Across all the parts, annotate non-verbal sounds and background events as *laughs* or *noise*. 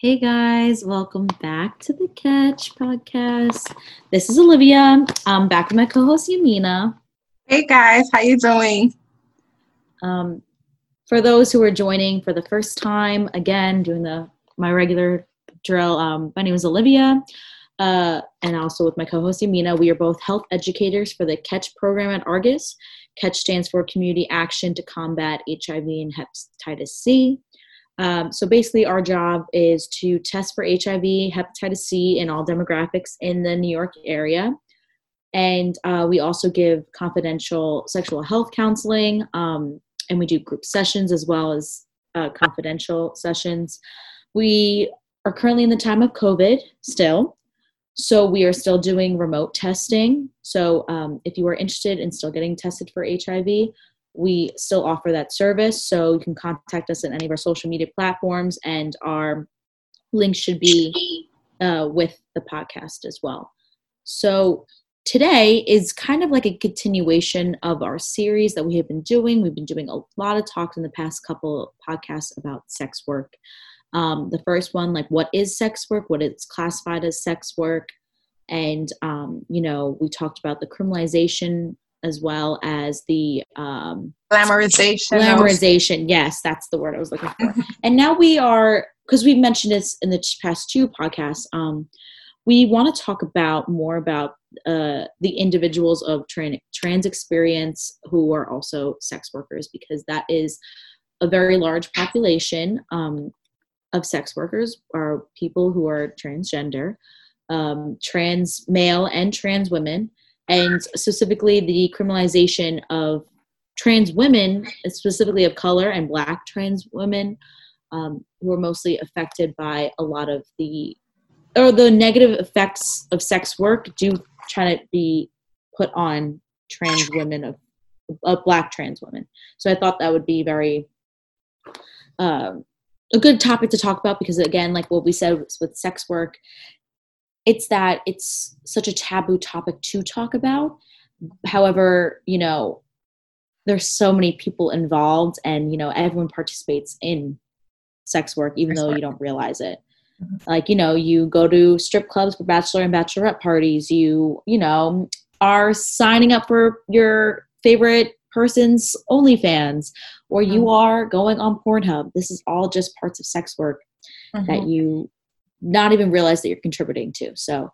Hey guys, welcome back to the Catch podcast. This is Olivia. I'm back with my co-host Yamina. Hey guys, how you doing? Um, for those who are joining for the first time, again doing the my regular drill. Um, my name is Olivia, uh, and also with my co-host Yamina. We are both health educators for the Catch program at Argus. Catch stands for Community Action to Combat HIV and Hepatitis C. Um, so basically, our job is to test for HIV, hepatitis C, in all demographics in the New York area. And uh, we also give confidential sexual health counseling, um, and we do group sessions as well as uh, confidential sessions. We are currently in the time of COVID still, so we are still doing remote testing. So um, if you are interested in still getting tested for HIV, we still offer that service. So you can contact us at any of our social media platforms, and our links should be uh, with the podcast as well. So today is kind of like a continuation of our series that we have been doing. We've been doing a lot of talks in the past couple podcasts about sex work. Um, the first one, like what is sex work, what is classified as sex work, and um, you know we talked about the criminalization as well as the um, glamorization. Glamorization, yes, that's the word I was looking for. *laughs* and now we are, because we've mentioned this in the past two podcasts, um, we want to talk about more about uh, the individuals of trans, trans experience who are also sex workers, because that is a very large population um, of sex workers, are people who are transgender, um, trans male, and trans women and specifically the criminalization of trans women, specifically of color and black trans women, um, who are mostly affected by a lot of the or the negative effects of sex work do try to be put on trans women of uh, black trans women. So I thought that would be very um, a good topic to talk about because again, like what we said with sex work, it's that it's such a taboo topic to talk about. However, you know, there's so many people involved and, you know, everyone participates in sex work, even though you don't realize it. Mm-hmm. Like, you know, you go to strip clubs for bachelor and bachelorette parties, you, you know, are signing up for your favorite person's OnlyFans, or you mm-hmm. are going on Pornhub. This is all just parts of sex work mm-hmm. that you not even realize that you're contributing to. So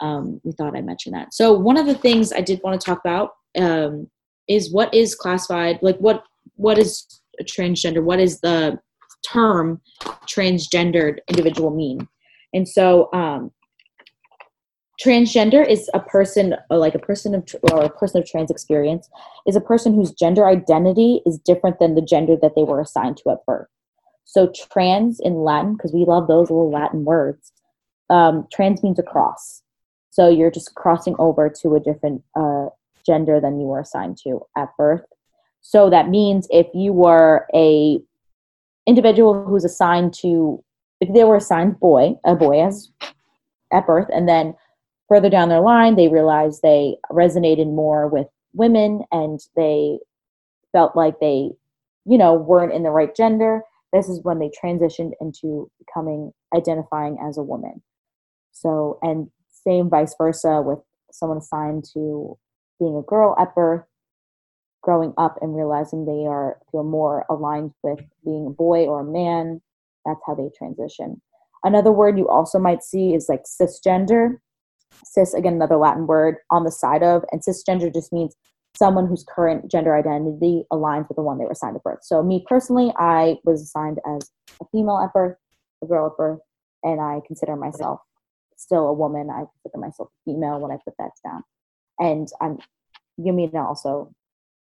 um, we thought I'd mention that. So one of the things I did want to talk about um, is what is classified, like what what is a transgender? What is the term transgendered individual mean? And so um, transgender is a person like a person of or a person of trans experience is a person whose gender identity is different than the gender that they were assigned to at birth so trans in Latin, because we love those little Latin words, um, trans means across. So you're just crossing over to a different uh, gender than you were assigned to at birth. So that means if you were a individual who's assigned to, if they were assigned boy, a boy as at birth, and then further down their line they realized they resonated more with women and they felt like they, you know, weren't in the right gender this is when they transitioned into becoming identifying as a woman. So, and same vice versa with someone assigned to being a girl at birth, growing up and realizing they are feel more aligned with being a boy or a man. That's how they transition. Another word you also might see is like cisgender. Cis, again, another Latin word on the side of, and cisgender just means someone whose current gender identity aligns with the one they were assigned at birth. So, me personally, I was assigned as a female at birth, a girl at birth, and I consider myself still a woman. I consider myself female when I put that down. And I'm Yamina also,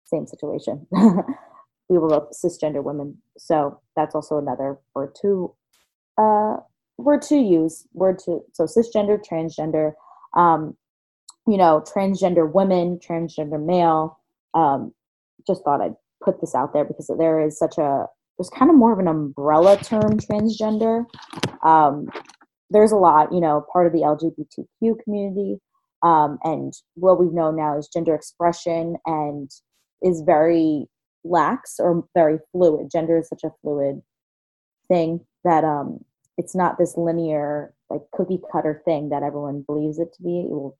same situation. *laughs* we were both cisgender women. So that's also another word to uh word to use. Word to so cisgender, transgender. Um, you know, transgender women, transgender male. Um, just thought I'd put this out there because there is such a there's kind of more of an umbrella term transgender. Um, there's a lot, you know, part of the LGBTQ community, um, and what we've known now is gender expression and is very lax or very fluid. Gender is such a fluid thing that um, it's not this linear like cookie cutter thing that everyone believes it to be it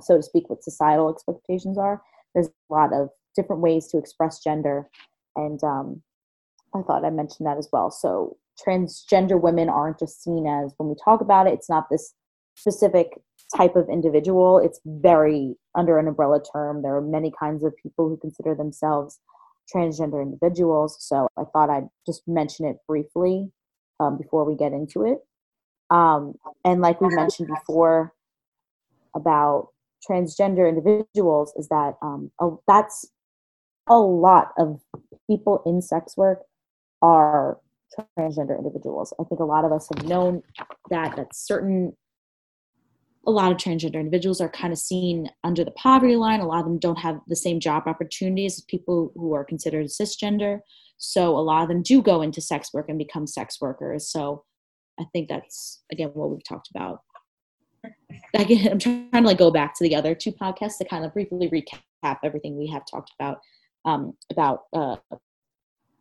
so to speak what societal expectations are. There's a lot of different ways to express gender and um, i thought i mentioned that as well. So transgender women aren't just seen as when we talk about it it's not this specific type of individual. It's very under an umbrella term. There are many kinds of people who consider themselves transgender individuals so i thought i'd just mention it briefly um, before we get into it. Um, and like we mentioned before about transgender individuals is that um, that's a lot of people in sex work are transgender individuals. I think a lot of us have known that that certain a lot of transgender individuals are kind of seen under the poverty line. A lot of them don't have the same job opportunities as people who are considered cisgender. So a lot of them do go into sex work and become sex workers. So I think that's again what we've talked about. Again, I'm trying to like go back to the other two podcasts to kind of briefly recap everything we have talked about um, about uh,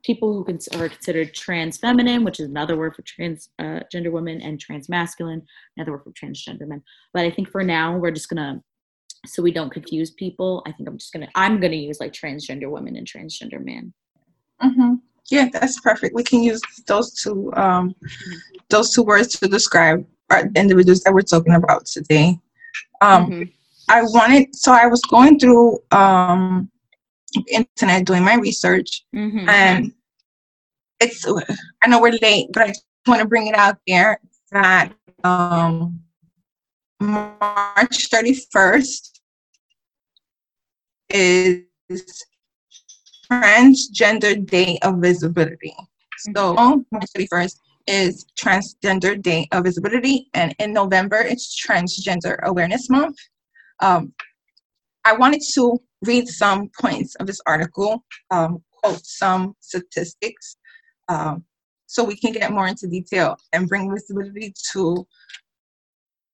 people who are considered trans feminine, which is another word for transgender uh, women, and trans masculine, another word for transgender men. But I think for now, we're just gonna, so we don't confuse people. I think I'm just gonna, I'm gonna use like transgender women and transgender men. Mm-hmm. Yeah, that's perfect. We can use those two, um, those two words to describe our individuals that we're talking about today. Um, mm-hmm. I wanted, so I was going through um, internet doing my research mm-hmm. and it's i know we're late but i just want to bring it out there that um, march 31st is transgender day of visibility so mm-hmm. march 31st is transgender day of visibility and in november it's transgender awareness month um, i wanted to read some points of this article, um, quote some statistics, um, so we can get more into detail and bring visibility to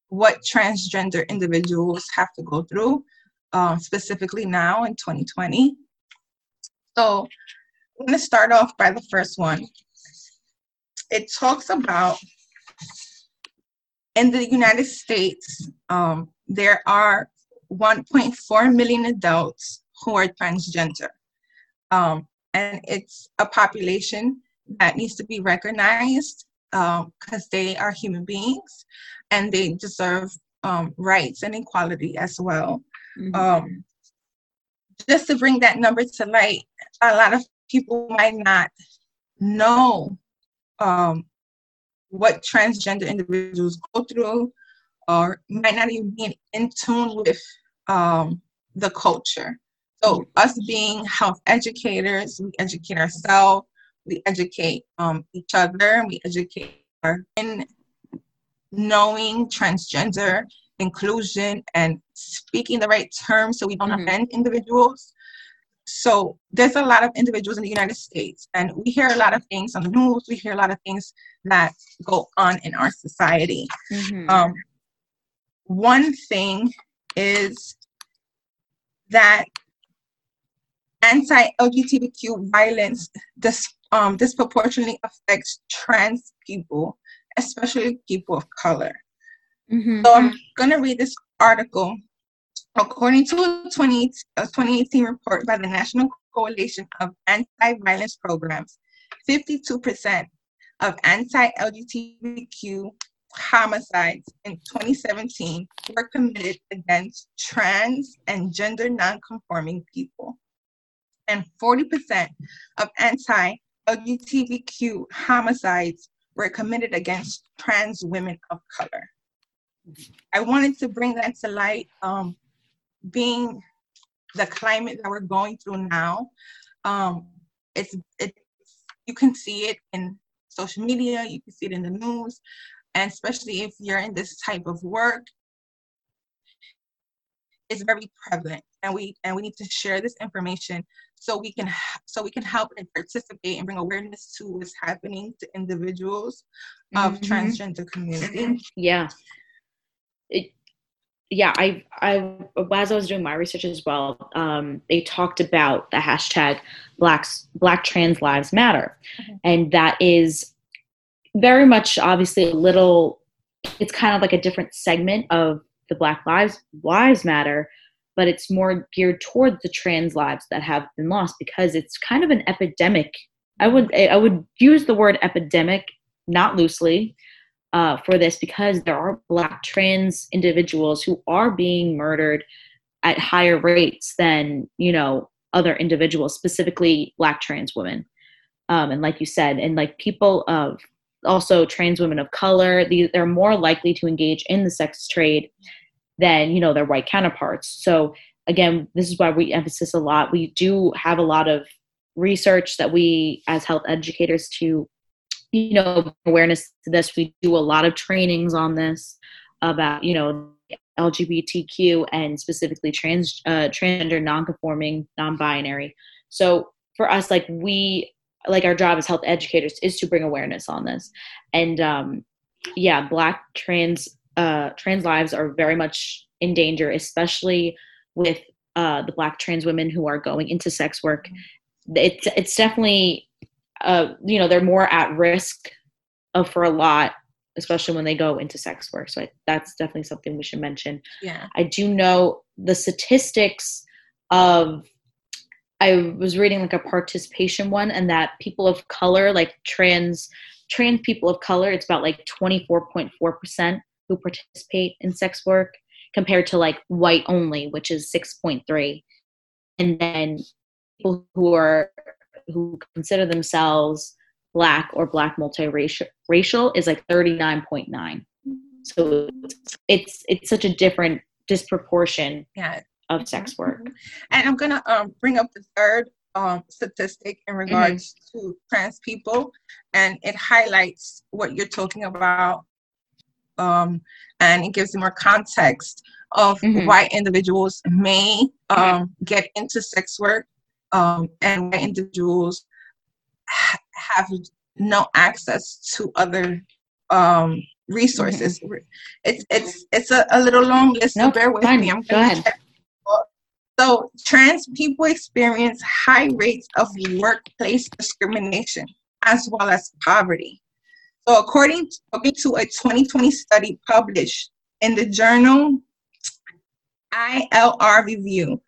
what transgender individuals have to go through, um, specifically now in 2020. So I'm going to start off by the first one. It talks about in the United States, um, there are 1.4 million adults who are transgender. Um, and it's a population that needs to be recognized because um, they are human beings and they deserve um, rights and equality as well. Mm-hmm. Um, just to bring that number to light, a lot of people might not know um, what transgender individuals go through or might not even be in tune with um, the culture. So us being health educators, we educate ourselves, we educate um, each other, we educate our in knowing transgender inclusion and speaking the right terms so we don't mm-hmm. offend individuals. So there's a lot of individuals in the United States, and we hear a lot of things on the news. We hear a lot of things that go on in our society. Mm-hmm. Um, one thing is that anti-LGBTQ violence dis, um, disproportionately affects trans people, especially people of color. Mm-hmm. So I'm going to read this article. According to a 20, a 2018 report by the National Coalition of Anti-Violence Programs, 52% of anti-LGBTQ homicides in 2017 were committed against trans and gender nonconforming people. And 40% of anti LGBTQ homicides were committed against trans women of color. I wanted to bring that to light, um, being the climate that we're going through now. Um, it's, it, you can see it in social media, you can see it in the news and especially if you're in this type of work it's very prevalent and we and we need to share this information so we can so we can help and participate and bring awareness to what's happening to individuals of mm-hmm. transgender community yeah it, yeah i i as i was doing my research as well um, they talked about the hashtag blacks black trans lives matter mm-hmm. and that is very much obviously a little it's kind of like a different segment of the black lives lives matter but it's more geared towards the trans lives that have been lost because it's kind of an epidemic i would i would use the word epidemic not loosely uh, for this because there are black trans individuals who are being murdered at higher rates than you know other individuals specifically black trans women. Um, and like you said and like people of also trans women of color they're more likely to engage in the sex trade than you know their white counterparts. So again this is why we emphasize a lot. We do have a lot of research that we as health educators to you know awareness to this. We do a lot of trainings on this about you know lgbtq and specifically trans uh, transgender non-conforming non-binary. So for us like we like our job as health educators is to bring awareness on this. And um yeah black trans uh trans lives are very much in danger especially with uh the black trans women who are going into sex work. It's it's definitely uh you know they're more at risk of for a lot especially when they go into sex work. So I, that's definitely something we should mention. Yeah. I do know the statistics of I was reading like a participation one, and that people of color, like trans trans people of color, it's about like twenty four point four percent who participate in sex work, compared to like white only, which is six point three, and then people who are who consider themselves black or black multiracial racial is like thirty nine point nine. So it's, it's such a different disproportion. Yeah, of sex mm-hmm. work. And I'm gonna um, bring up the third um, statistic in regards mm-hmm. to trans people, and it highlights what you're talking about, um, and it gives more context of mm-hmm. why individuals may um, get into sex work, um, and why individuals ha- have no access to other um, resources. Mm-hmm. It's it's it's a, a little long list, no, so bear with fine. me. I'm gonna Go ahead. So, trans people experience high rates of workplace discrimination as well as poverty. So, according to a 2020 study published in the journal ILR Review,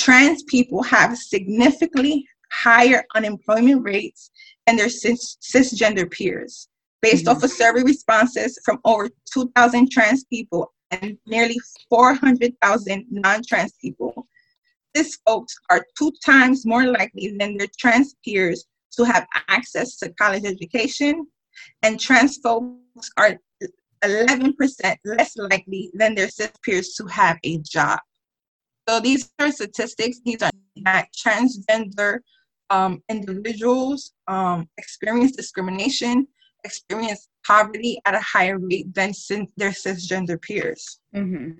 trans people have significantly higher unemployment rates than their cis- cisgender peers, based mm-hmm. off of survey responses from over 2,000 trans people and nearly 400,000 non trans people these folks are two times more likely than their trans peers to have access to college education, and trans folks are 11% less likely than their cis peers to have a job. So these are statistics. These are that transgender um, individuals um, experience discrimination, experience poverty at a higher rate than their cisgender peers. Mm-hmm.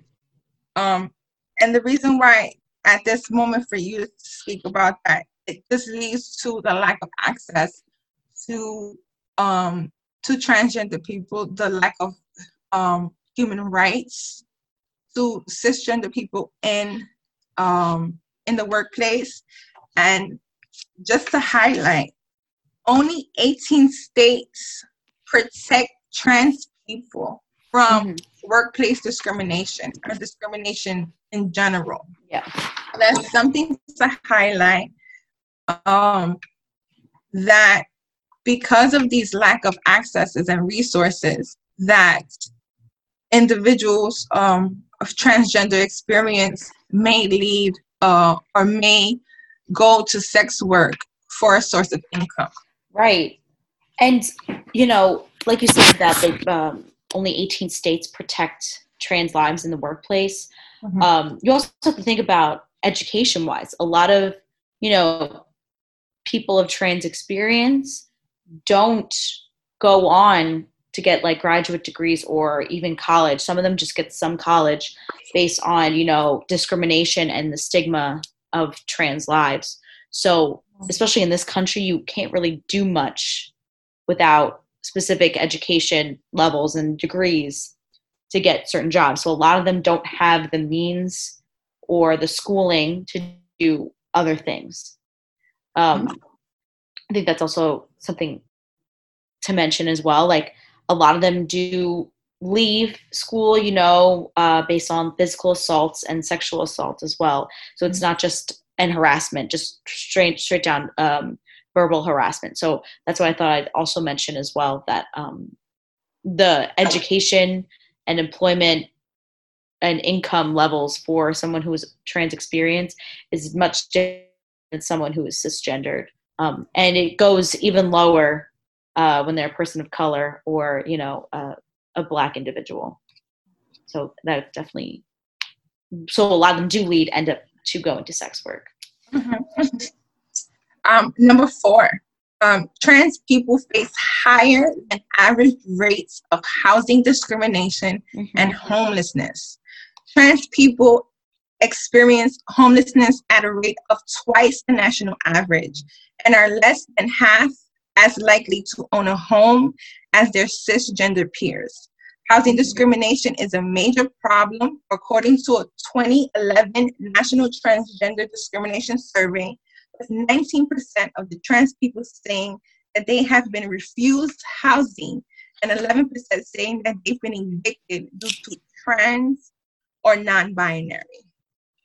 Um, and the reason why at this moment for you to speak about that. It just leads to the lack of access to um, to transgender people, the lack of um, human rights to cisgender people in um, in the workplace, and just to highlight, only 18 states protect trans people from mm-hmm. workplace discrimination or discrimination in general. Yeah. That's something to highlight um, that because of these lack of accesses and resources that individuals um, of transgender experience may lead uh, or may go to sex work for a source of income. Right. And, you know, like you said, that um, only 18 states protect trans lives in the workplace. Mm-hmm. Um, you also have to think about education wise. A lot of, you know, people of trans experience don't go on to get like graduate degrees or even college. Some of them just get some college based on, you know, discrimination and the stigma of trans lives. So, especially in this country, you can't really do much without specific education levels and degrees to get certain jobs. So a lot of them don't have the means or the schooling to do other things. Um, I think that's also something to mention as well. Like a lot of them do leave school, you know, uh, based on physical assaults and sexual assault as well. So it's not just an harassment, just straight straight down um, verbal harassment. So that's what I thought I'd also mention as well that um, the education and employment and income levels for someone who is trans experience is much different than someone who is cisgendered. Um, and it goes even lower uh, when they're a person of color or, you know, uh, a black individual. So that definitely, so a lot of them do lead, end up to go into sex work. Mm-hmm. *laughs* Um, number four, um, trans people face higher than average rates of housing discrimination mm-hmm. and homelessness. Trans people experience homelessness at a rate of twice the national average and are less than half as likely to own a home as their cisgender peers. Housing mm-hmm. discrimination is a major problem, according to a 2011 National Transgender Discrimination Survey, with 19% of the trans people saying that they have been refused housing and 11% saying that they've been evicted due to trans or non binary,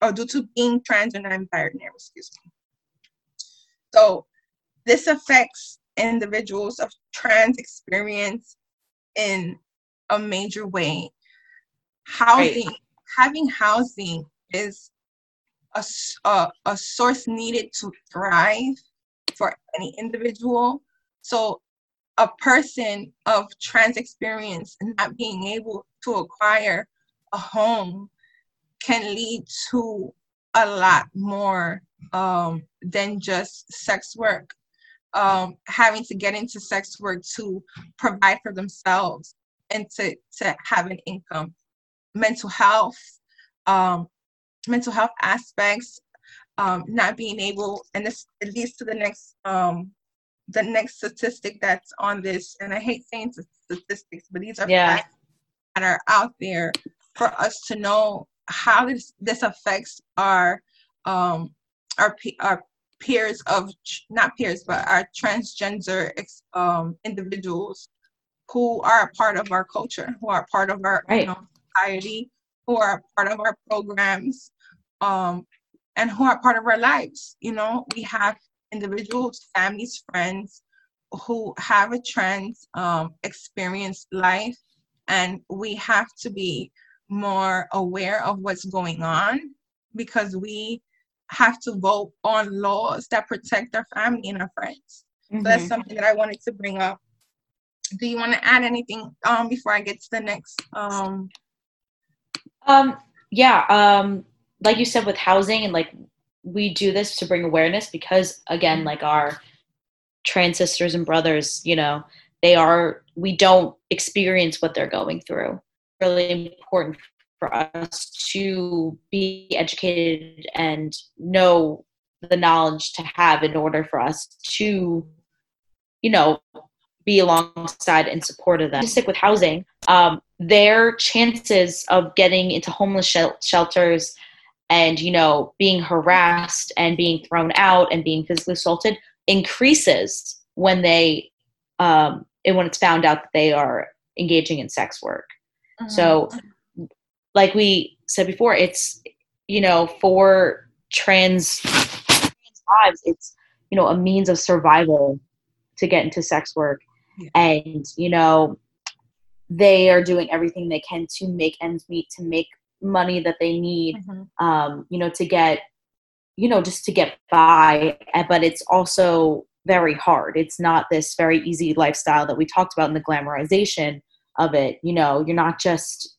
or due to being trans or non binary, excuse me. So, this affects individuals of trans experience in a major way. Housing, right. having housing is a, a, a source needed to thrive for any individual. So a person of trans experience not being able to acquire a home can lead to a lot more um, than just sex work um, having to get into sex work to provide for themselves and to, to have an income. Mental health, um, mental health aspects, um, not being able, and this it leads to the next um, the next statistic that's on this, and I hate saying statistics, but these are yeah. facts that are out there for us to know how this this affects our um, our our peers of not peers but our transgender um, individuals who are a part of our culture who are part of our right. you know, society who are part of our programs um, and who are part of our lives you know we have individuals families friends who have a trans um, experienced life and we have to be more aware of what's going on because we have to vote on laws that protect our family and our friends. Mm-hmm. So that's mm-hmm. something that I wanted to bring up. Do you want to add anything um, before I get to the next? Um... Um, yeah, um, like you said with housing and like we do this to bring awareness because again, like our trans sisters and brothers, you know, they are we don't experience what they're going through. Really important for us to be educated and know the knowledge to have in order for us to, you know, be alongside and support of them. To stick with housing, um, their chances of getting into homeless sh- shelters and you know being harassed and being thrown out and being physically assaulted increases when they um, and when it's found out that they are engaging in sex work. Mm-hmm. So like we said before, it's you know for trans, trans lives, it's you know a means of survival to get into sex work, yeah. and you know they are doing everything they can to make ends meet, to make money that they need, mm-hmm. um, you know, to get you know just to get by. But it's also very hard. It's not this very easy lifestyle that we talked about in the glamorization of it. You know, you're not just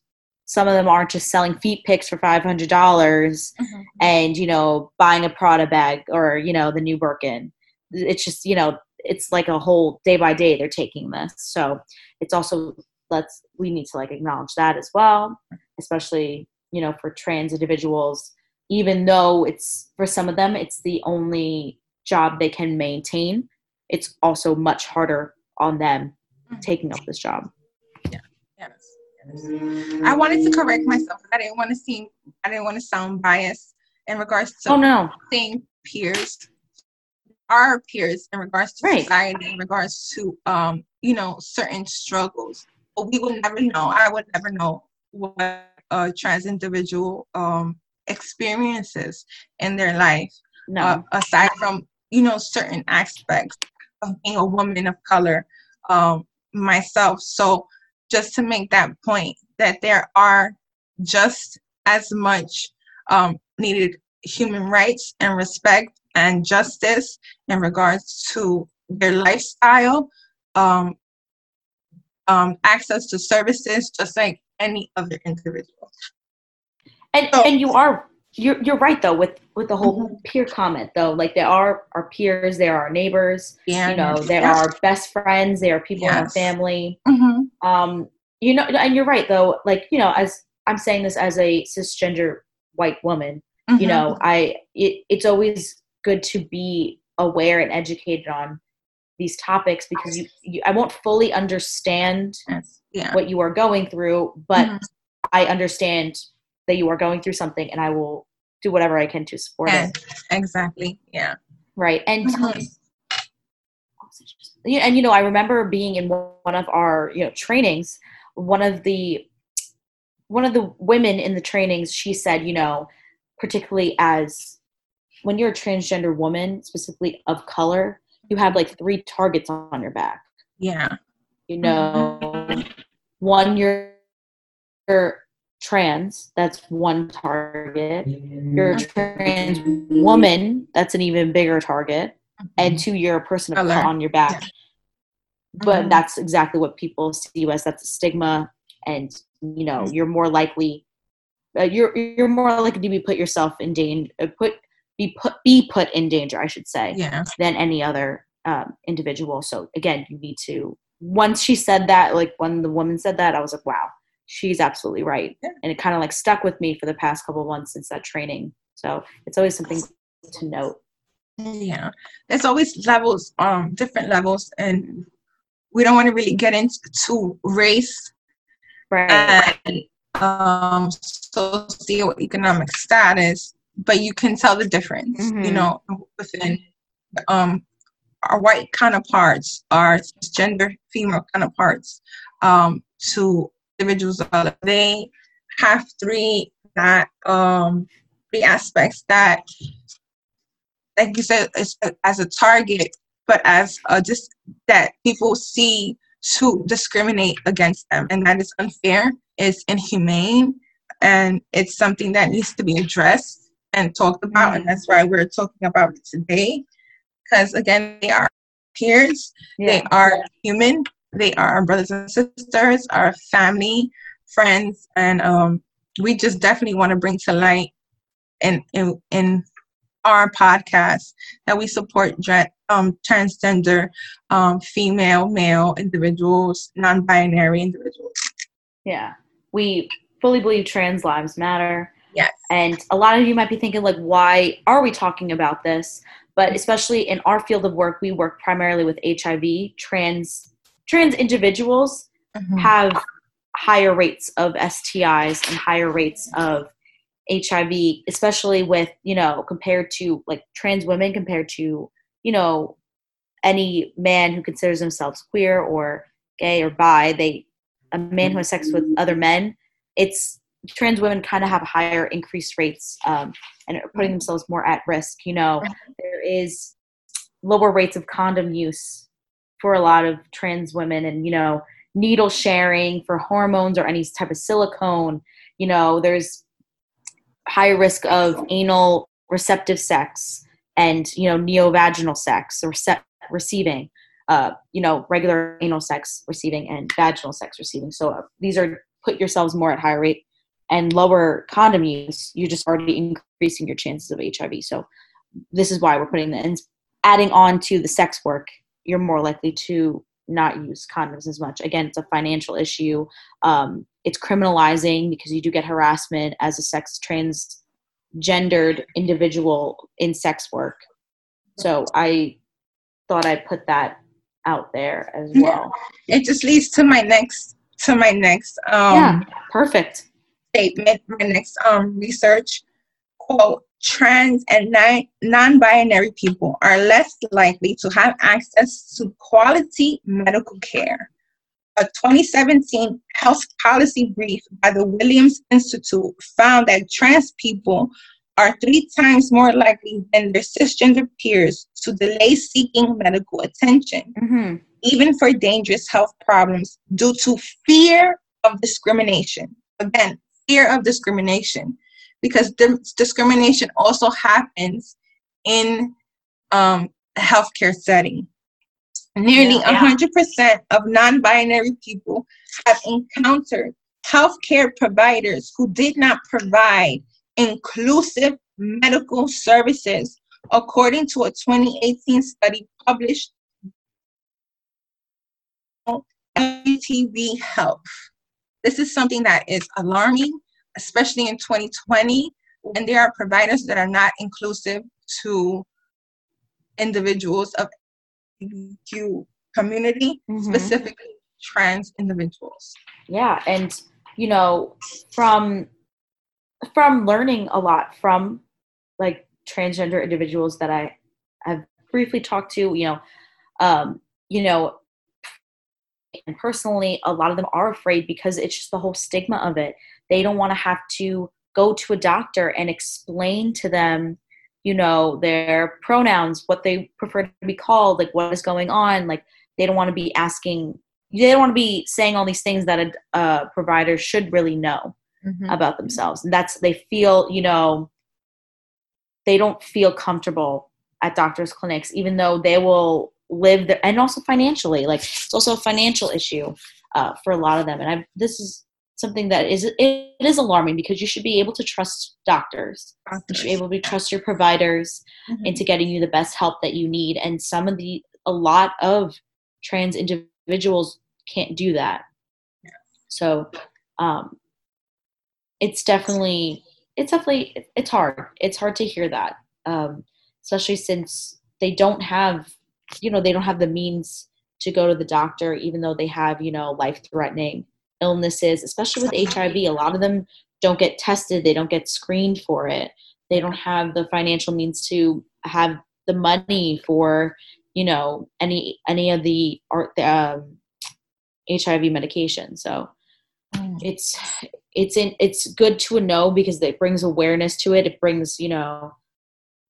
some of them aren't just selling feet pics for five hundred dollars mm-hmm. and you know buying a Prada bag or you know the new Birkin. It's just you know it's like a whole day by day they're taking this. So it's also let's we need to like acknowledge that as well, especially you know for trans individuals. Even though it's for some of them it's the only job they can maintain, it's also much harder on them mm-hmm. taking up this job. I wanted to correct myself. I didn't want to seem I didn't want to sound biased in regards to oh no saying peers. our peers in regards to Right. society, in regards to um, you know, certain struggles. But we will never know. I would never know what a trans individual um experiences in their life No. uh, aside from you know certain aspects of being a woman of color um, myself so just to make that point that there are just as much um, needed human rights and respect and justice in regards to their lifestyle um, um, access to services just like any other individual. And so- and you are you're you're right though with with the whole peer comment though. Like there are our peers, there are neighbors, yeah you know, there yeah. are best friends, there are people in our Yes. family. Mhm. Um, you know, and you're right though. Like you know, as I'm saying this as a cisgender white woman, you Mhm. know, I it, it's always good to be aware and educated on these topics because you, you I won't fully understand Yes. yeah what you are going through, but Mhm. I understand that you are going through something and I will do whatever I can to support Yes, it. exactly yeah Right. And Mhm. Yeah, and you know, I remember being in one of our you know trainings. One of the one of the women in the trainings, she said, you know, particularly as when you're a transgender woman, specifically of color, you have like three targets on your back. yeah You know, one you're, you're trans, that's one target. You're a trans woman, that's an even bigger target. And two, you're a person of Color. on your back. Yeah. But Mhm. that's exactly what people see you as. That's a stigma, and you know Mhm. you're more likely. Uh, you're you're more likely to be put yourself in danger. Uh, put be put be put in danger, I should say, yeah than any other um, individual. So again, you need to. Once she said that, like when the woman said that, I was like, wow, she's absolutely right, Yeah. and it kind of like stuck with me for the past couple of months since that training. So it's always something to note. Yeah, there's always levels, um, different levels, and we don't want to really get into race Right. and um, socioeconomic status, but you can tell the difference, you Mhm. know, within um, our white counterparts, our gender female counterparts, um, to individuals color. They have three that um, three aspects that like you said, as, as a target, but as uh, just that people see to discriminate against them, and that is unfair, it's inhumane, and it's something that needs to be addressed and talked about, and that's why we're talking about it today. Because again, they are peers, they are human, they are our brothers and sisters, our family, friends, and um, we just definitely want to bring to light in in in our podcast that we support um, transgender, um, female, male individuals, non-binary individuals. Yeah. We fully believe trans lives matter. Yes. And a lot of you might be thinking, like, why are we talking about this? But especially in our field of work, we work primarily with HIV. Trans trans individuals Mhm. have higher rates of STIs and higher rates of HIV, especially with, you know, compared to like trans women compared to, you know, any man who considers themselves queer or gay or bi, they a man who has sex with other men, it's trans women kind of have higher increased rates um, and are putting themselves more at risk. You know, there is lower rates of condom use for a lot of trans women, and you know, needle sharing for hormones or any type of silicone. You know, there's higher risk of anal receptive sex and you know neovaginal sex or rece- receiving uh, you know regular anal sex receiving and vaginal sex receiving so uh, these are put yourselves more at higher rate and lower condom use you're just already increasing your chances of hiv so this is why we're putting the adding on to the sex work you're more likely to not use condoms as much. Again it's a financial issue. Um, it's criminalizing because you do get harassment as a sex transgendered individual in sex work. So i thought i'd put that out there as Yeah. well. It just leads to my next to my next um, yeah perfect. statement, my next um, research quote, trans and non binary people are less likely to have access to quality medical care. A 2017 health policy brief by the Williams Institute found that trans people are three times more likely than their cisgender peers to delay seeking medical attention, mm-hmm. even for dangerous health problems, due to fear of discrimination. Again, fear of discrimination because discrimination also happens in um, a healthcare setting. Nearly yeah, 100% of non binary people have encountered healthcare providers who did not provide inclusive medical services, according to a 2018 study published LGTB Health. This is something that is alarming especially in 2020, when there are providers that are not inclusive to individuals of LGBTQ community, mm-hmm. specifically trans individuals. Yeah, and you know, from from learning a lot from like transgender individuals that I have briefly talked to, you know, um, you know, and personally, a lot of them are afraid because it's just the whole stigma of it. They don't want to have to go to a doctor and explain to them, you know, their pronouns, what they prefer to be called, like what is going on. Like they don't want to be asking, they don't want to be saying all these things that a, a provider should really know mm-hmm. about themselves. And that's, they feel, you know, they don't feel comfortable at doctors' clinics, even though they will live there, and also financially. Like it's also a financial issue uh, for a lot of them. And I, this is something that is it is alarming because you should be able to trust doctors. doctors. You should be able to trust your providers mm-hmm. into getting you the best help that you need. And some of the a lot of trans individuals can't do that. Yeah. So um, it's definitely it's definitely it's hard. It's hard to hear that, um, especially since they don't have you know they don't have the means to go to the doctor even though they have you know life threatening illnesses, especially with HIV. A lot of them don't get tested, they don't get screened for it. They don't have the financial means to have the money for, you know, any any of the ART um, HIV medication. So mm. it's it's in it's good to know because it brings awareness to it. It brings you know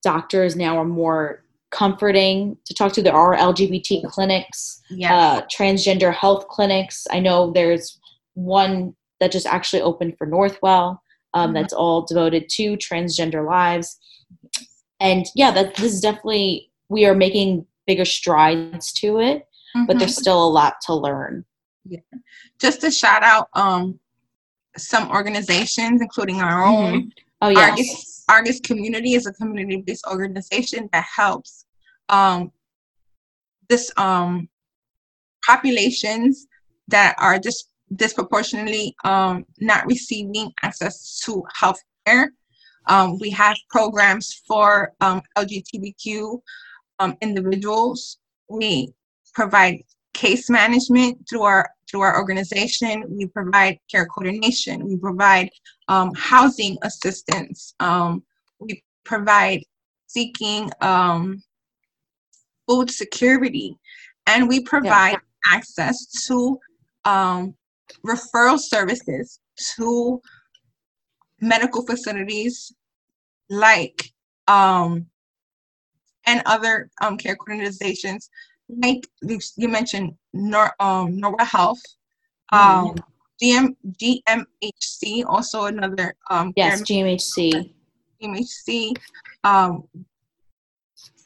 doctors now are more comforting to talk to. There are LGBT clinics, yes. uh, transgender health clinics. I know there's one that just actually opened for Northwell um, mm-hmm. that's all devoted to transgender lives. And yeah, that this is definitely we are making bigger strides to it, mm-hmm. but there's still a lot to learn. Yeah. Just to shout out um, some organizations, including our own. Mm-hmm. Oh yeah. Argus, Argus Community is a community-based organization that helps um, this um, populations that are just disproportionately um, not receiving access to health care. Um, we have programs for um, LGBTQ um, individuals. We provide case management through our through our organization. We provide care coordination. We provide um, housing assistance. Um, we provide seeking food security, and we provide yeah. access to um, referral services to medical facilities like um, and other um, care organizations like you mentioned Nor, um, Northwell Health, um, GM, GMHC, also another um, yes, GMHC, GMHC, um,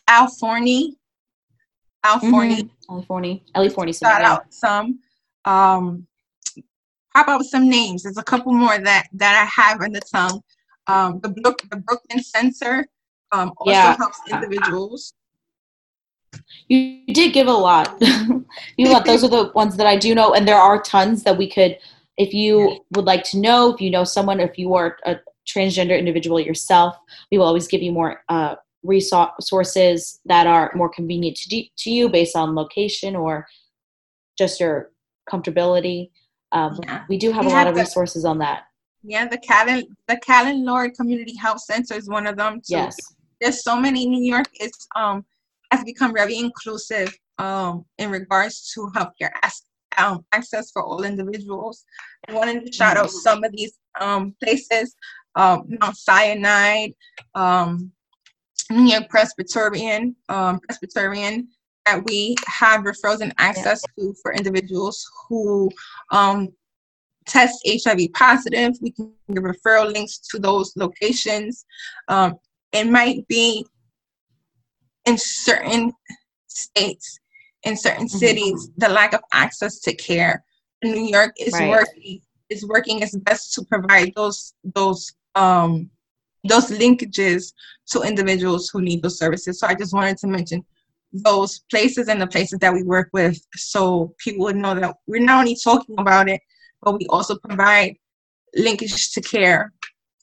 Ali Forney, Alforny, mm-hmm. Ali Forney, Aliforny, shout out some, um, how about some names? There's a couple more that that I have in the tongue. Um, the Brook, the Brooklyn Center um, also yeah. helps individuals. You did give a lot. *laughs* you lot. Those are the ones that I do know, and there are tons that we could. If you would like to know, if you know someone, if you are a transgender individual yourself, we will always give you more uh, resources that are more convenient to, to you based on location or just your comfortability. Um, yeah. We do have we a lot of resources on that. Yeah, the Callen the Callen-Lorde Community Health Center is one of them too. Yes. There's so many. New York is um has become very inclusive um in regards to healthcare as, um, access for all individuals. I wanted to shout out some of these um places. Um, Mount Sinai, um, New York Presbyterian, um, Presbyterian that we have referrals and access to for individuals who um, test HIV positive. We can give referral links to those locations. Um, it might be in certain states, in certain Mhm. cities, the lack of access to care. New York is Right. working is working its best to provide those those um those linkages to individuals who need those services. So I just wanted to mention those places and the places that we work with so people would know that we're not only talking about it, but we also provide linkage to care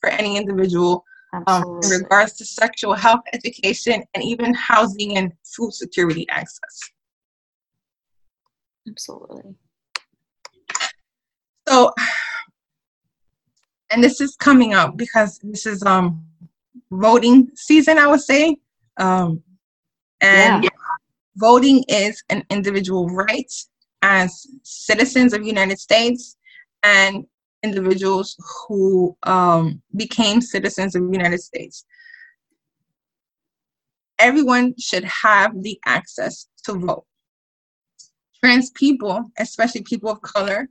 for any individual um, in regards to sexual health education and even housing and food security access. Absolutely. So, and this is coming up because this is um voting season, I would say. Um, and Yeah. voting is an individual right as citizens of the United States and individuals who um, became citizens of the United States. Everyone should have the access to vote. Trans people, especially people of color,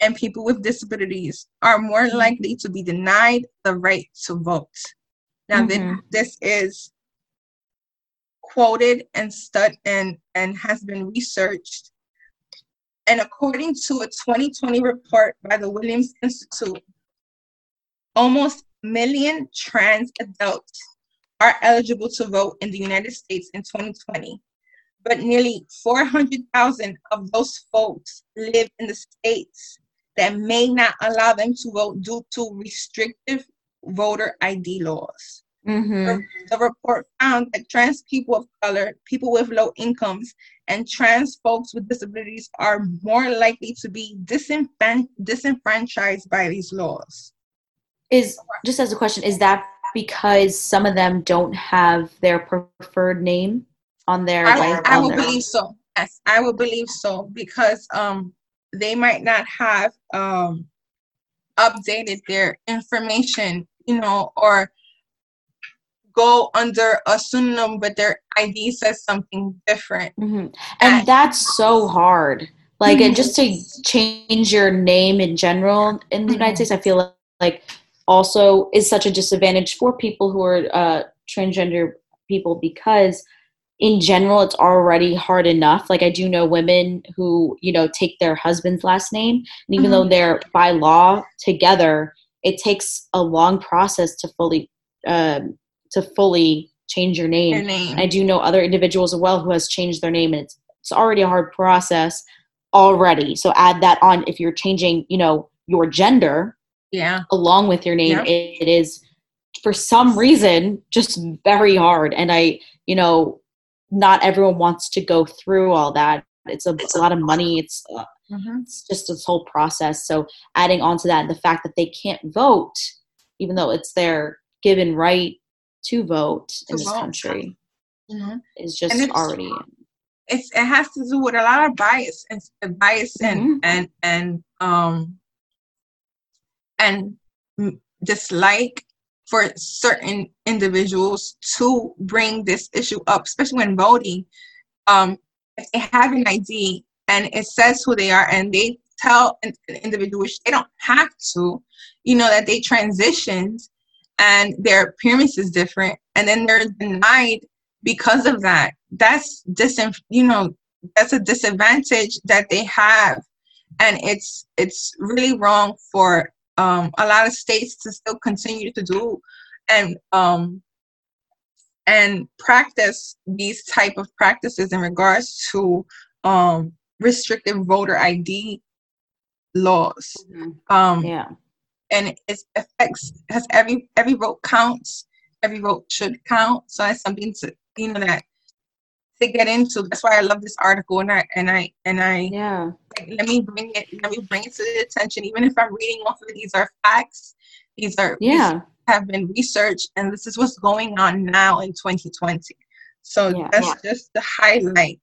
and people with disabilities are more likely to be denied the right to vote. Now, Mhm. this is quoted and stud and and has been researched. And according to a 2020 report by the Williams Institute, almost a million trans adults are eligible to vote in the United States in 2020. But nearly 400,000 of those folks live in the states that may not allow them to vote due to restrictive voter ID laws. Mm-hmm. The report found that trans people of color, people with low incomes, and trans folks with disabilities are more likely to be disenfran- disenfranchised by these laws. Is just as a question, is that because some of them don't have their preferred name on their I, like I would believe so. Yes, I would believe so because um they might not have um updated their information, you know, or go under a pseudonym, but their ID says something different. Mhm. and that's so hard like Mhm. and just to change your name in general in the united Mhm. states i feel like also is such a disadvantage for people who are uh, transgender people because in general it's already hard enough like i do know women who you know take their husband's last name and even Mhm. though they're by law together it takes a long process to fully um, to fully change your name name. I do know other individuals as well who has changed their name, and it's it's already a hard process already. So add that on if you're changing, you know, your gender yeah. along with your name. Yeah. It, it is for some reason just very hard, and I, you know, not everyone wants to go through all that. It's a, a lot of money. It's uh, Mhm. it's just this whole process. So adding on to that, the fact that they can't vote, even though it's their given right to vote in this vote. country, Mhm. is just it's- already it's it has to do with a lot of bias and bias Mhm. and and and um and dislike for certain individuals to bring this issue up, especially when voting. Um, if they have an ID and it says who they are, and they tell an, an individual which they don't have to, you know, that they transitioned and their appearance is different, and then they're denied because of that. That's disin, you know, that's a disadvantage that they have, and it's it's really wrong for um, a lot of states to still continue to do and um, and practice these type of practices in regards to um, restrictive voter ID laws. Um, yeah and it affects because every every vote counts every vote should count so that's something to you know that to get into. That's why I love this article, and I and I and I Yeah. let me bring it let me bring it to the attention. Even if I'm reading off of it, these are facts. These are these Yeah. have been researched, and this is what's going on now in 2020. So Yeah. that's just to highlight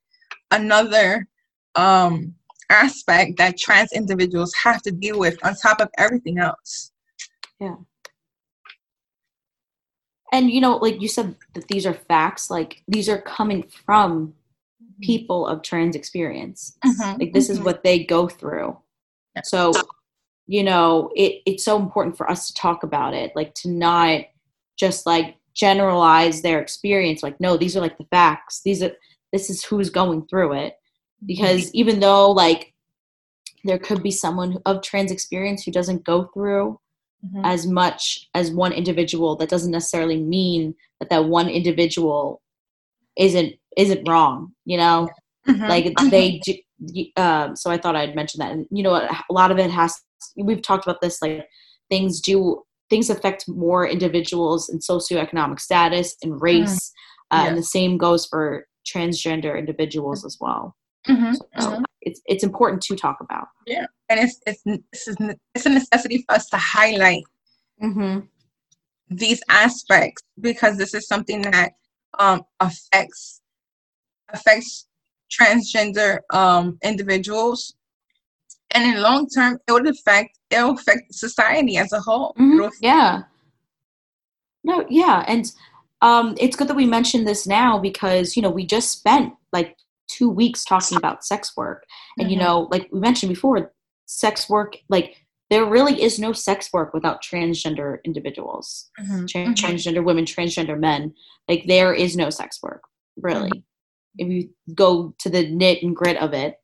another um, aspect that trans individuals have to deal with on top of everything else. Yeah. And you know, like you said that these are facts, like these are coming from people of trans experience. Mhm, Like this is mhm. what they go through. Yeah. So, you know, it, it's so important for us to talk about it, like to not just like generalize their experience. Like, no, these are like the facts. These are this is who's going through it. Because even though like there could be someone of trans experience who doesn't go through Mhm. as much as one individual that doesn't necessarily mean that that one individual isn't isn't wrong you know? Mhm, like *clears throat* they do um so i thought i'd mention that. And you know a lot of it has we've talked about this like things do things affect more individuals in socioeconomic status and race uh, and the same goes for transgender individuals as well Mhm, so mhm. it's it's important to talk about Yeah, and it's it's it's a, it's a necessity for us to highlight mm-hmm. these aspects because this is something that um, affects affects transgender um, individuals, and in long term, it would affect it will affect society as a whole. Mhm, Yeah. No, yeah, and um, it's good that we mentioned this now because you know we just spent like two weeks talking about sex work, and you Mhm. know, like we mentioned before, sex work like there really is no sex work without transgender individuals, Mhm, Tran- mhm. transgender women, transgender men. Like there is no sex work really. If you go to the knit and grit of it,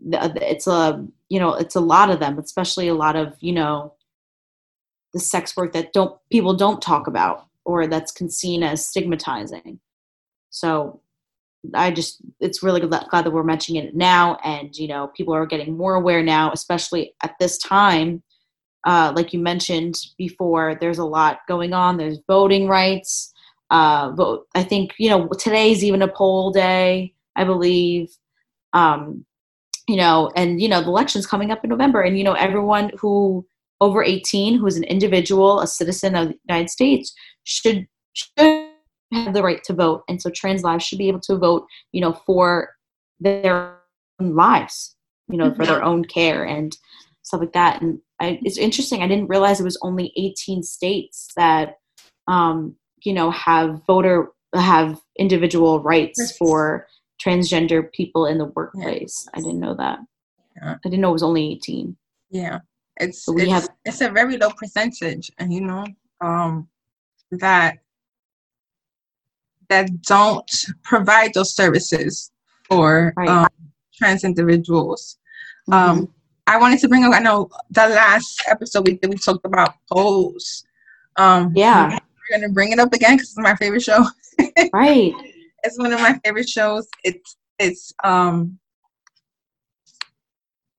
the- it's a you know it's a lot of them, especially a lot of you know the sex work that don't people don't talk about or that's seen as stigmatizing. So I just it's really glad that we're mentioning it now, and you know people are getting more aware now, especially at this time. Uh, like you mentioned before, there's a lot going on. There's voting rights. Uh, vote. I think you know today's even a poll day, I believe. Um, you know, and you know the election's coming up in November, and you know everyone who over 18 who is an individual, a citizen of the United States, should should have the right to vote, and so trans lives should be able to vote, you know, for their own lives, you know, for their own care and stuff like that. And I, it's interesting. I didn't realize it was only 18 states that, um, you know, have voter have individual rights for transgender people in the workplace. I didn't know that. Yeah. I didn't know it was only 18. Yeah, it's So we it's, have- it's a very low percentage, and you know um, that that don't provide those services for Right. um, trans individuals. Mhm. Um, I wanted to bring up. I know the last episode we did, we talked about Pose. Um, Yeah. we're gonna bring it up again because it's my favorite show. *laughs* right. it's one of my favorite shows. It's it's um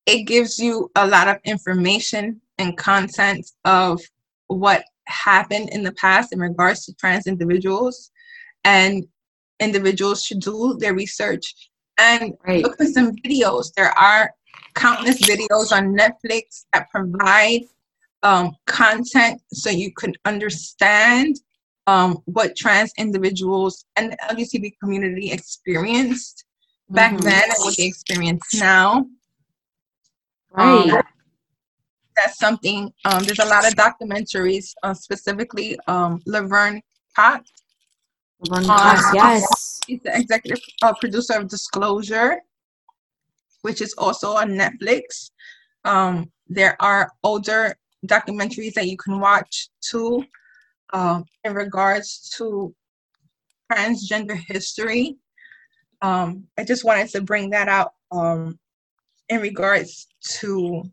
it gives you a lot of information and content of what happened in the past in regards to trans individuals and individuals should do their research and Right. look for some videos. There are countless videos on Netflix that provide um, content so you can understand um, what trans individuals and the LGBT community experienced back Mhm. then and what they experience now. Right. Um, that's something. Um, there's a lot of documentaries, uh, specifically um, Laverne Cox. Uh, *laughs* yes. He's the executive uh, producer of Disclosure, which is also on Netflix. Um, there are older documentaries that you can watch too, um, in regards to transgender history. Um, I just wanted to bring that out um, in regards to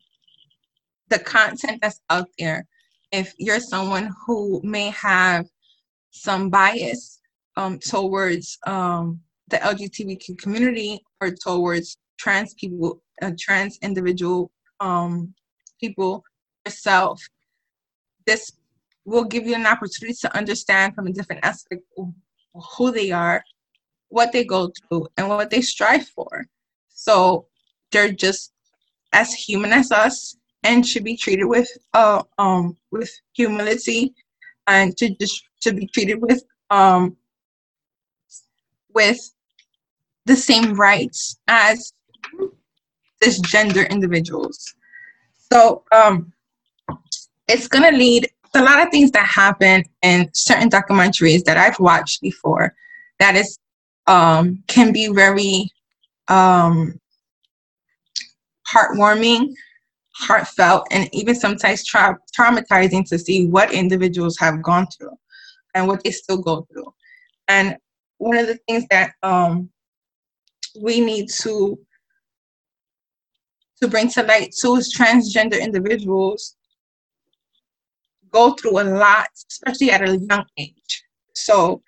the content that's out there. If you're someone who may have some bias um, towards um, the LGBTQ community or towards trans people, uh, trans individual um, people yourself, this will give you an opportunity to understand from a different aspect who they are, what they go through and what they strive for. So they're just as human as us and should be treated with uh um with humility and to just to be treated with um with the same rights as cisgender individuals. So um it's gonna lead a lot of things that happen in certain documentaries that I've watched before that is um, can be very um, heartwarming, heartfelt, and even sometimes tra- traumatizing to see what individuals have gone through and what they still go through. And one of the things that um, we need to to bring to light too is transgender individuals go through a lot, especially at a young age. So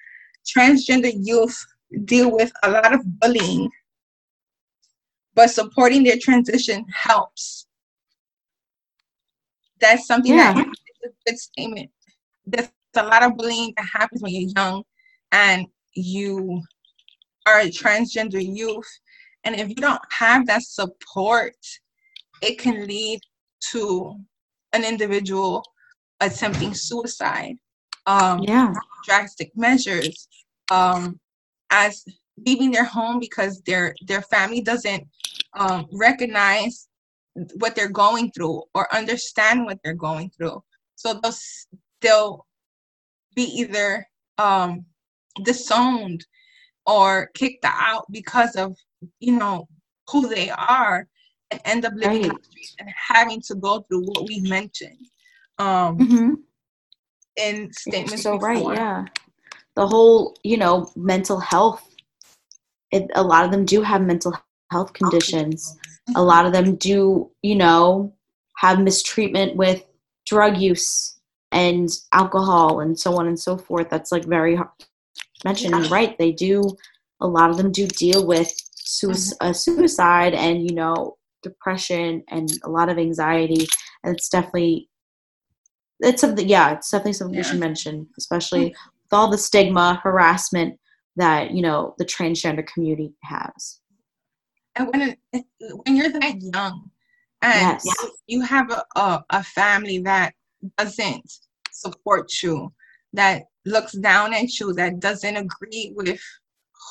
transgender youth deal with a lot of bullying, but supporting their transition helps. That's something yeah. that is a good statement. There's a lot of bullying that happens when you're young and you are a transgender youth. And if you don't have that support, it can lead to an individual attempting suicide. Um, yeah. Drastic measures. Um, as leaving their home because their their family doesn't um, recognize what they're going through or understand what they're going through. So they'll they'll be either um, disowned or kicked out because of you know who they are and end up living right. and having to go through what we mentioned um, mm-hmm. in statements. so before. right, yeah. The whole, you know, mental health. It, a lot of them do have mental health conditions. A lot of them do, you know, have mistreatment with drug use and alcohol and so on and so forth. That's like very hard. Mentioned. Yeah. Right, they do. A lot of them do deal with suicide, uh, suicide and you know depression and a lot of anxiety, and it's definitely it's something yeah it's definitely something yeah. we should mention especially with all the stigma harassment that you know the transgender community has and when it, when you're that young and yes. you have a, a, a family that doesn't support you that looks down at you that doesn't agree with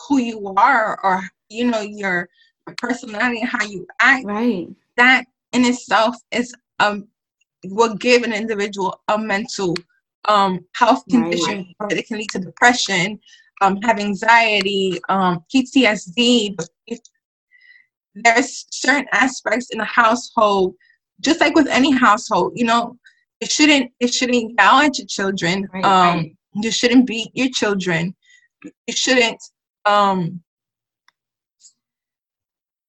who you are or you know your personality and how you act right that in itself is um will give an individual a mental um, health condition right. that can lead to depression, um, have anxiety, um, PTSD. If there's certain aspects in a household, just like with any household, you know, it shouldn't it shouldn't yell at your children. Right, um, right. You shouldn't beat your children. You shouldn't um,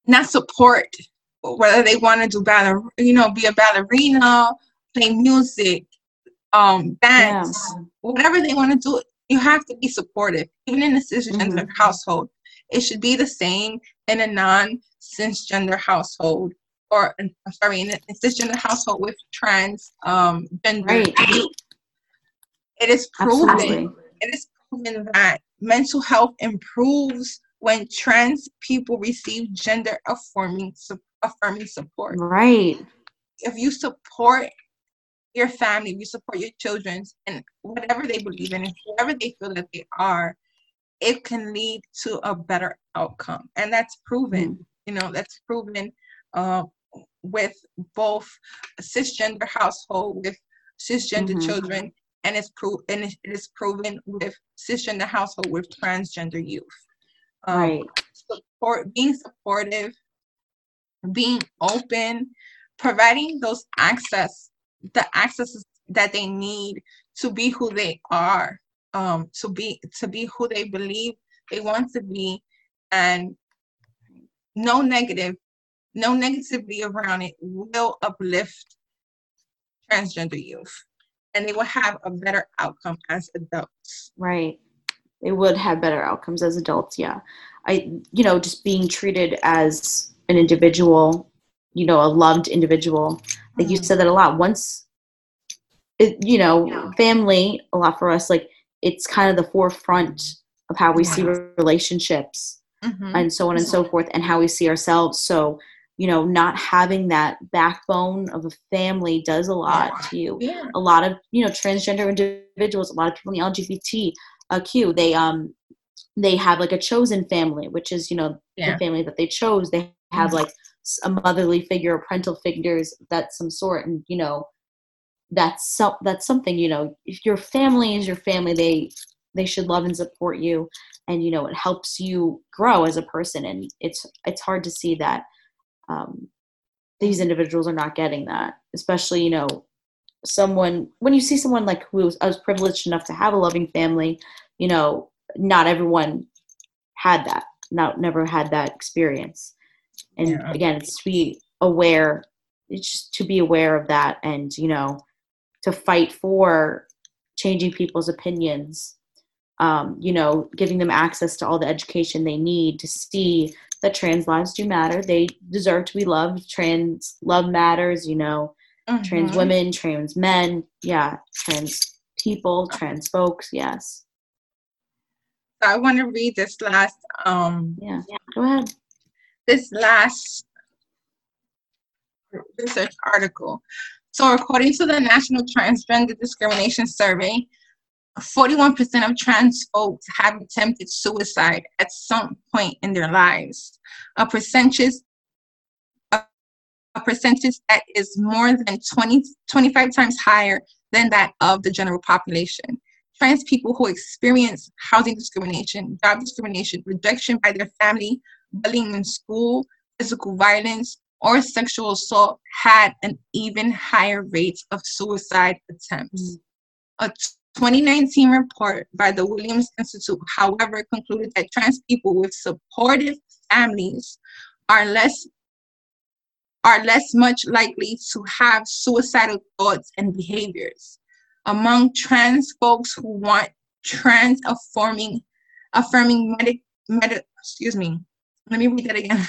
not support whether they want to do baller, you know, be a ballerina, play music, um, dance, yeah. whatever they want to do, you have to be supportive, even in a cisgender mm-hmm. household. It should be the same in a non-cisgender household, or I'm sorry, in a cisgender household with trans um, gender. Right. It is proven. Absolutely. It is proven that mental health improves when trans people receive gender affirming affirming support. Right. If you support your family, you support your children and whatever they believe in, and whoever they feel that they are, it can lead to a better outcome. And that's proven, mm-hmm. you know, that's proven uh, with both cisgender household with cisgender mm-hmm. children, and it's pro- and it is proven with cisgender household with transgender youth. Um, right. Support, being supportive, being open, providing those access, the access that they need to be who they are, um, to be to be who they believe they want to be, and no negative, no negativity around it will uplift transgender youth, and they will have a better outcome as adults. Right. They would have better outcomes as adults. Yeah. I, you know, just being treated as an individual, you know, a loved individual. Like mm-hmm. you said that a lot. Once, it, you know, yeah. family, a lot for us, like it's kind of the forefront of how we see relationships Mhm. and so on and so forth and how we see ourselves so you know not having that backbone of a family does a lot to you yeah. a lot of you know transgender individuals a lot of people in the lgbt uh, they um they have like a chosen family which is you know Yeah. the family that they chose they have like a motherly figure or parental figures that some sort and you know that's so, that's something you know if your family is your family they they should love and support you and you know it helps you grow as a person and it's it's hard to see that um, these individuals are not getting that especially you know someone when you see someone like who was, I was privileged enough to have a loving family you know not everyone had that not never had that experience and Yeah. again it's to be aware it's just to be aware of that and you know to fight for changing people's opinions um, you know giving them access to all the education they need to see that trans lives do matter. They deserve to be loved. Trans love matters you know. Trans Mhm. women trans men yeah. Trans people trans folks yes. So I want to read this last um yeah go ahead. this last research article. So, according to the National Transgender Discrimination Survey, 41% of trans folks have attempted suicide at some point in their lives. A percentage, a, a percentage that is more than 20, 25 times higher than that of the general population. Trans people who experience housing discrimination, job discrimination, rejection by their family, bullying in school, physical violence, or sexual assault had an even higher rate of suicide attempts. Mm. A 2019 report by the Williams Institute, however, concluded that trans people with supportive families are less are less much likely to have suicidal thoughts and behaviors. Among trans folks who want trans affirming affirming medic medic excuse me. Let me read that again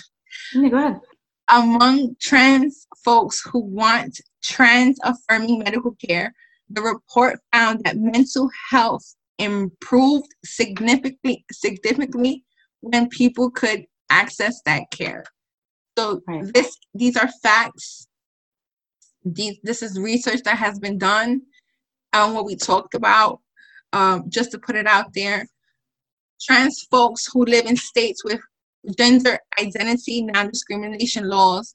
yeah, go ahead among trans folks who want trans affirming medical care, the report found that mental health improved significantly significantly when people could access that care. So Right. this these are facts. These this is research that has been done on what we talked about. Um, just to put it out there, trans folks who live in states with gender identity non-discrimination laws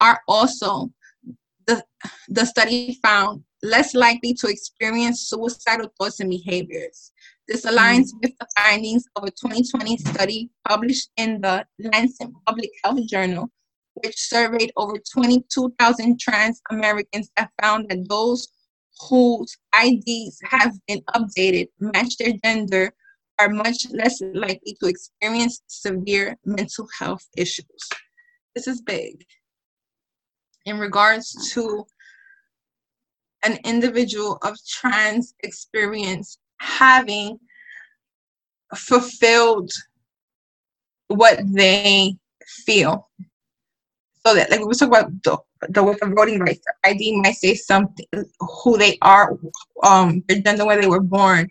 are also the the study found less likely to experience suicidal thoughts and behaviors. This hmm. aligns with the findings of a 2020 study published in the Lancet Public Health Journal, which surveyed over 22,000 trans Americans that found that those whose IDs have been updated match their gender are much less likely to experience severe mental health issues. This is big. In regards to an individual of trans experience having fulfilled what they feel. So that like we talk about the, the with the voting rights, ID might say something who they are, um, their gender where they were born,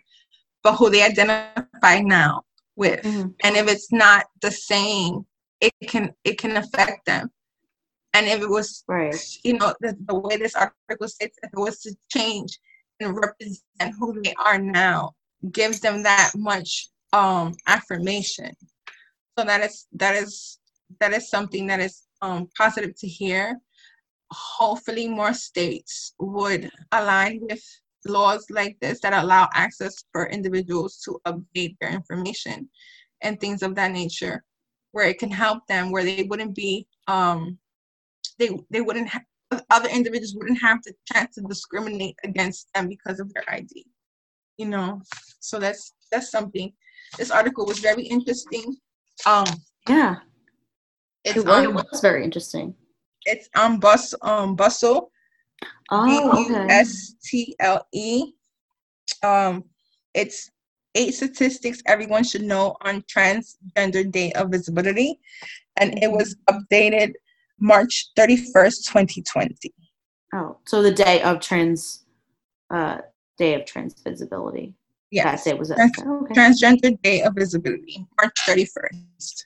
but who they identify now with. Mhm. And if it's not the same, it can it can affect them. And if it was right you know, the, the way this article states, if it was to change and represent who they are now, gives them that much um affirmation. So that is that is that is something that is um positive to hear. Hopefully more states would align with laws like this that allow access for individuals to update their information and things of that nature where it can help them where they wouldn't be um they they wouldn't have other individuals wouldn't have the chance to discriminate against them because of their ID. You know, so that's that's something. This article was very interesting. Um, yeah it's it on was very interesting it's on bus um bustle B oh U okay S T L E. Um, it's eight statistics everyone should know on Transgender Day of Visibility, and it was updated March thirty first, twenty twenty. oh so the day of trans uh day of trans visibility Yes. That day was. Trans- Oh, okay. Transgender Day of Visibility, March 31st.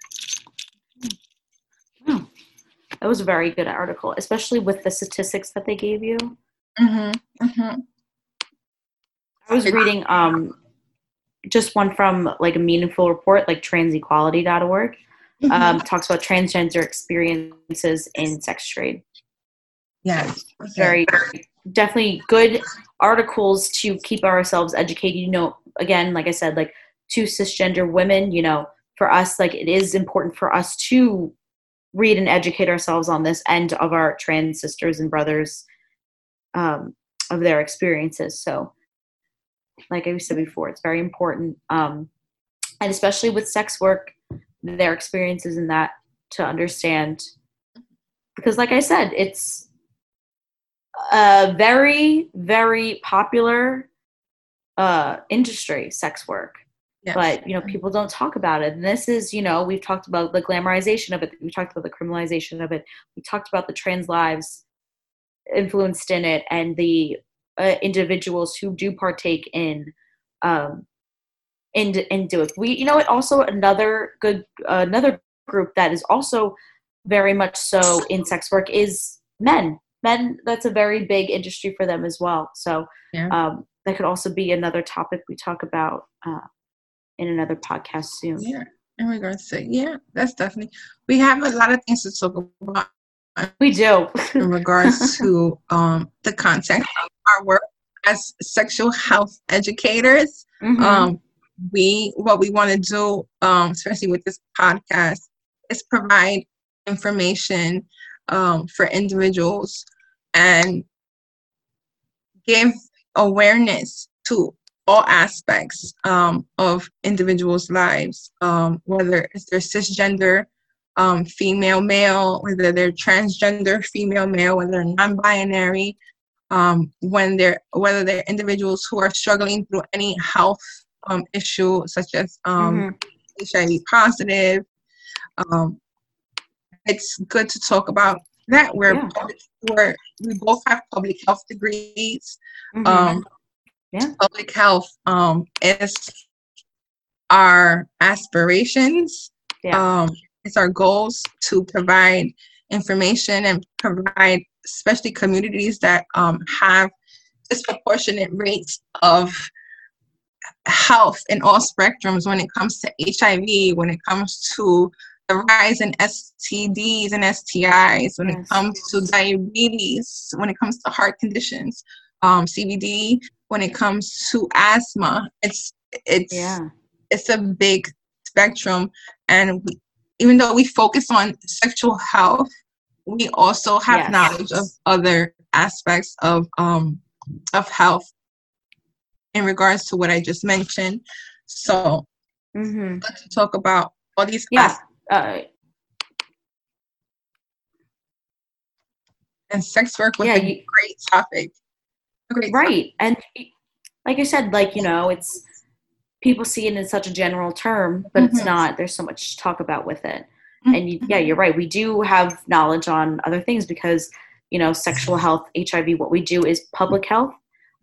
That was a very good article, especially with the statistics that they gave you. Mm-hmm. Mm-hmm. I was reading um just one from like a meaningful report, like transequality.org. Um, *laughs* talks about transgender experiences in sex trade. yes. Very definitely good articles to keep ourselves educated. You know, again, like I said, like two cisgender women, you know, for us, like it is important for us to read and educate ourselves on this end of our trans sisters and brothers um, of their experiences. So, like I said before, it's very important, um, and especially with sex work, their experiences in that to understand. Because, like I said, it's a very, very popular uh, industry, sex work Yes. but you know people don't talk about it and this is you know we've talked about the glamorization of it we talked about the criminalization of it we talked about the trans lives influenced in it and the uh, individuals who do partake in um in do it we you know it also another good uh, another group that is also very much so in sex work is men men that's a very big industry for them as well so Yeah. um that could also be another topic we talk about uh, in another podcast soon. yeah. In regards to yeah, that's definitely we have a lot of things to talk about We do. in regards to *laughs* um the content of our work as sexual health educators. Mhm. um we what we want to do um especially with this podcast is provide information um for individuals and give awareness to all aspects um, of individuals' lives, um, whether it's their cisgender, um, female, male, whether they're transgender, female, male, whether they're non-binary, um, when they're whether they're individuals who are struggling through any health um, issue such as um, Mhm. HIV positive. Um, it's good to talk about that. We're, Yeah. public, we're we both have public health degrees. Mhm. Um, Yeah. Public health um, is our aspirations. Yeah. Um, it's our goals to provide information and provide, especially communities that um, have disproportionate rates of health in all spectrums when it comes to HIV, when it comes to the rise in STDs and STIs, when it comes to diabetes, when it comes to heart conditions, um, CBD, when it comes to asthma. It's it's yeah. it's a big spectrum, and we, even though we focus on sexual health, we also have Yes. knowledge of other aspects of um of health in regards to what I just mentioned. So hmm let's talk about all these Yeah. Uh, and sex work was Yeah, a you- great topic. A great right. And like I said, like, you know, it's people see it in such a general term, but it's Mhm. not. There's so much to talk about with it. topic. And you, yeah, you're right. We do have knowledge on other things because, you know, sexual health, HIV, what we do is public health.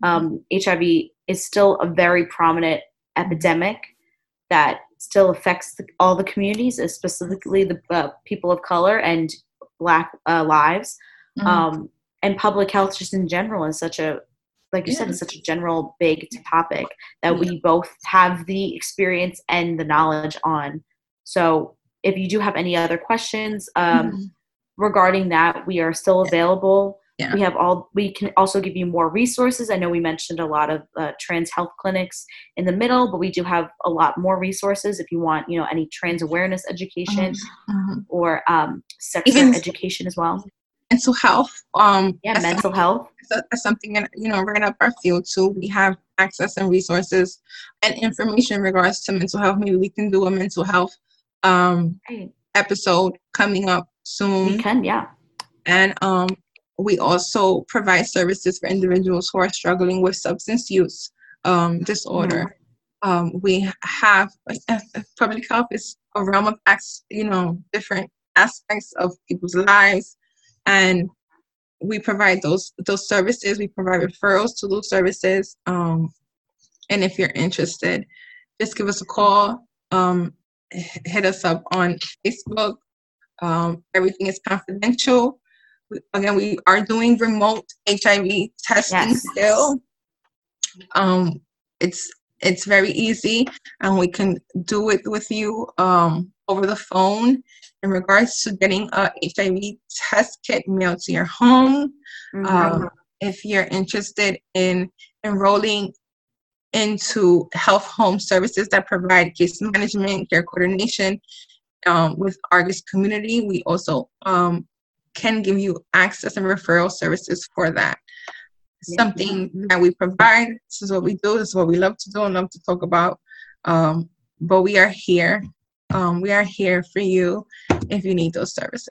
Um, HIV is still a very prominent epidemic that still affects the, all the communities, uh, specifically the uh, people of color and Black uh, lives. Mhm. Um, and public health, just in general, is such a, like you said, Yeah. is such a general big topic that we both have the experience and the knowledge on. So if you do have any other questions um, Mhm. regarding that, we are still available. Yeah. We have all. We can also give you more resources. I know we mentioned a lot of uh, trans health clinics in the middle, but we do have a lot more resources if you want, you know, any trans awareness education Mhm. or um, sex Even- education as well. mental health. Um, Yeah, mental health. that's something that, you know right up our field too. We have access and resources and information in regards to mental health. Maybe we can do a mental health um, Right. episode coming up soon. We can, yeah. And um, we also provide services for individuals who are struggling with substance use um, disorder. Um, we have *laughs* public health is a realm of acts, you know, different aspects of people's lives, and we provide those those services. We provide referrals to those services. Um, And if you're interested, just give us a call. Um, hit us up on Facebook. Um, everything is confidential. Again, we are doing remote HIV testing yes. still. Um, it's it's very easy, and we can do it with you um, over the phone. In regards to getting a HIV test kit mailed to your home, mm-hmm. um, if you're interested in enrolling into health home services that provide case management, care coordination um, with Argus community. We also um, can give you access and referral services for that. Something that we provide. This is what we do. This is what we love to do and love to talk about. Um, but we are here. Um, we are here for you if you need those services.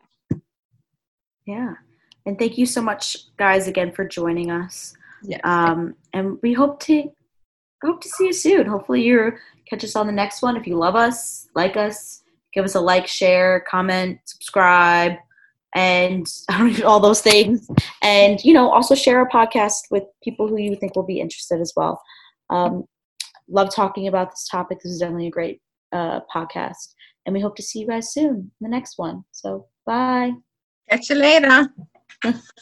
Yeah. And thank you so much, guys, again for joining us. Yes. Um, and we hope to hope to see you soon. Hopefully, you catch us on the next one. If you love us, like us, give us a like, share, comment, subscribe, and *laughs* all those things. And you know, also share our podcast with people who you think will be interested as well. Um, love talking about this topic. This is definitely a great uh, podcast, and we hope to see you guys soon in the next one. So, bye. Catch you later. *laughs*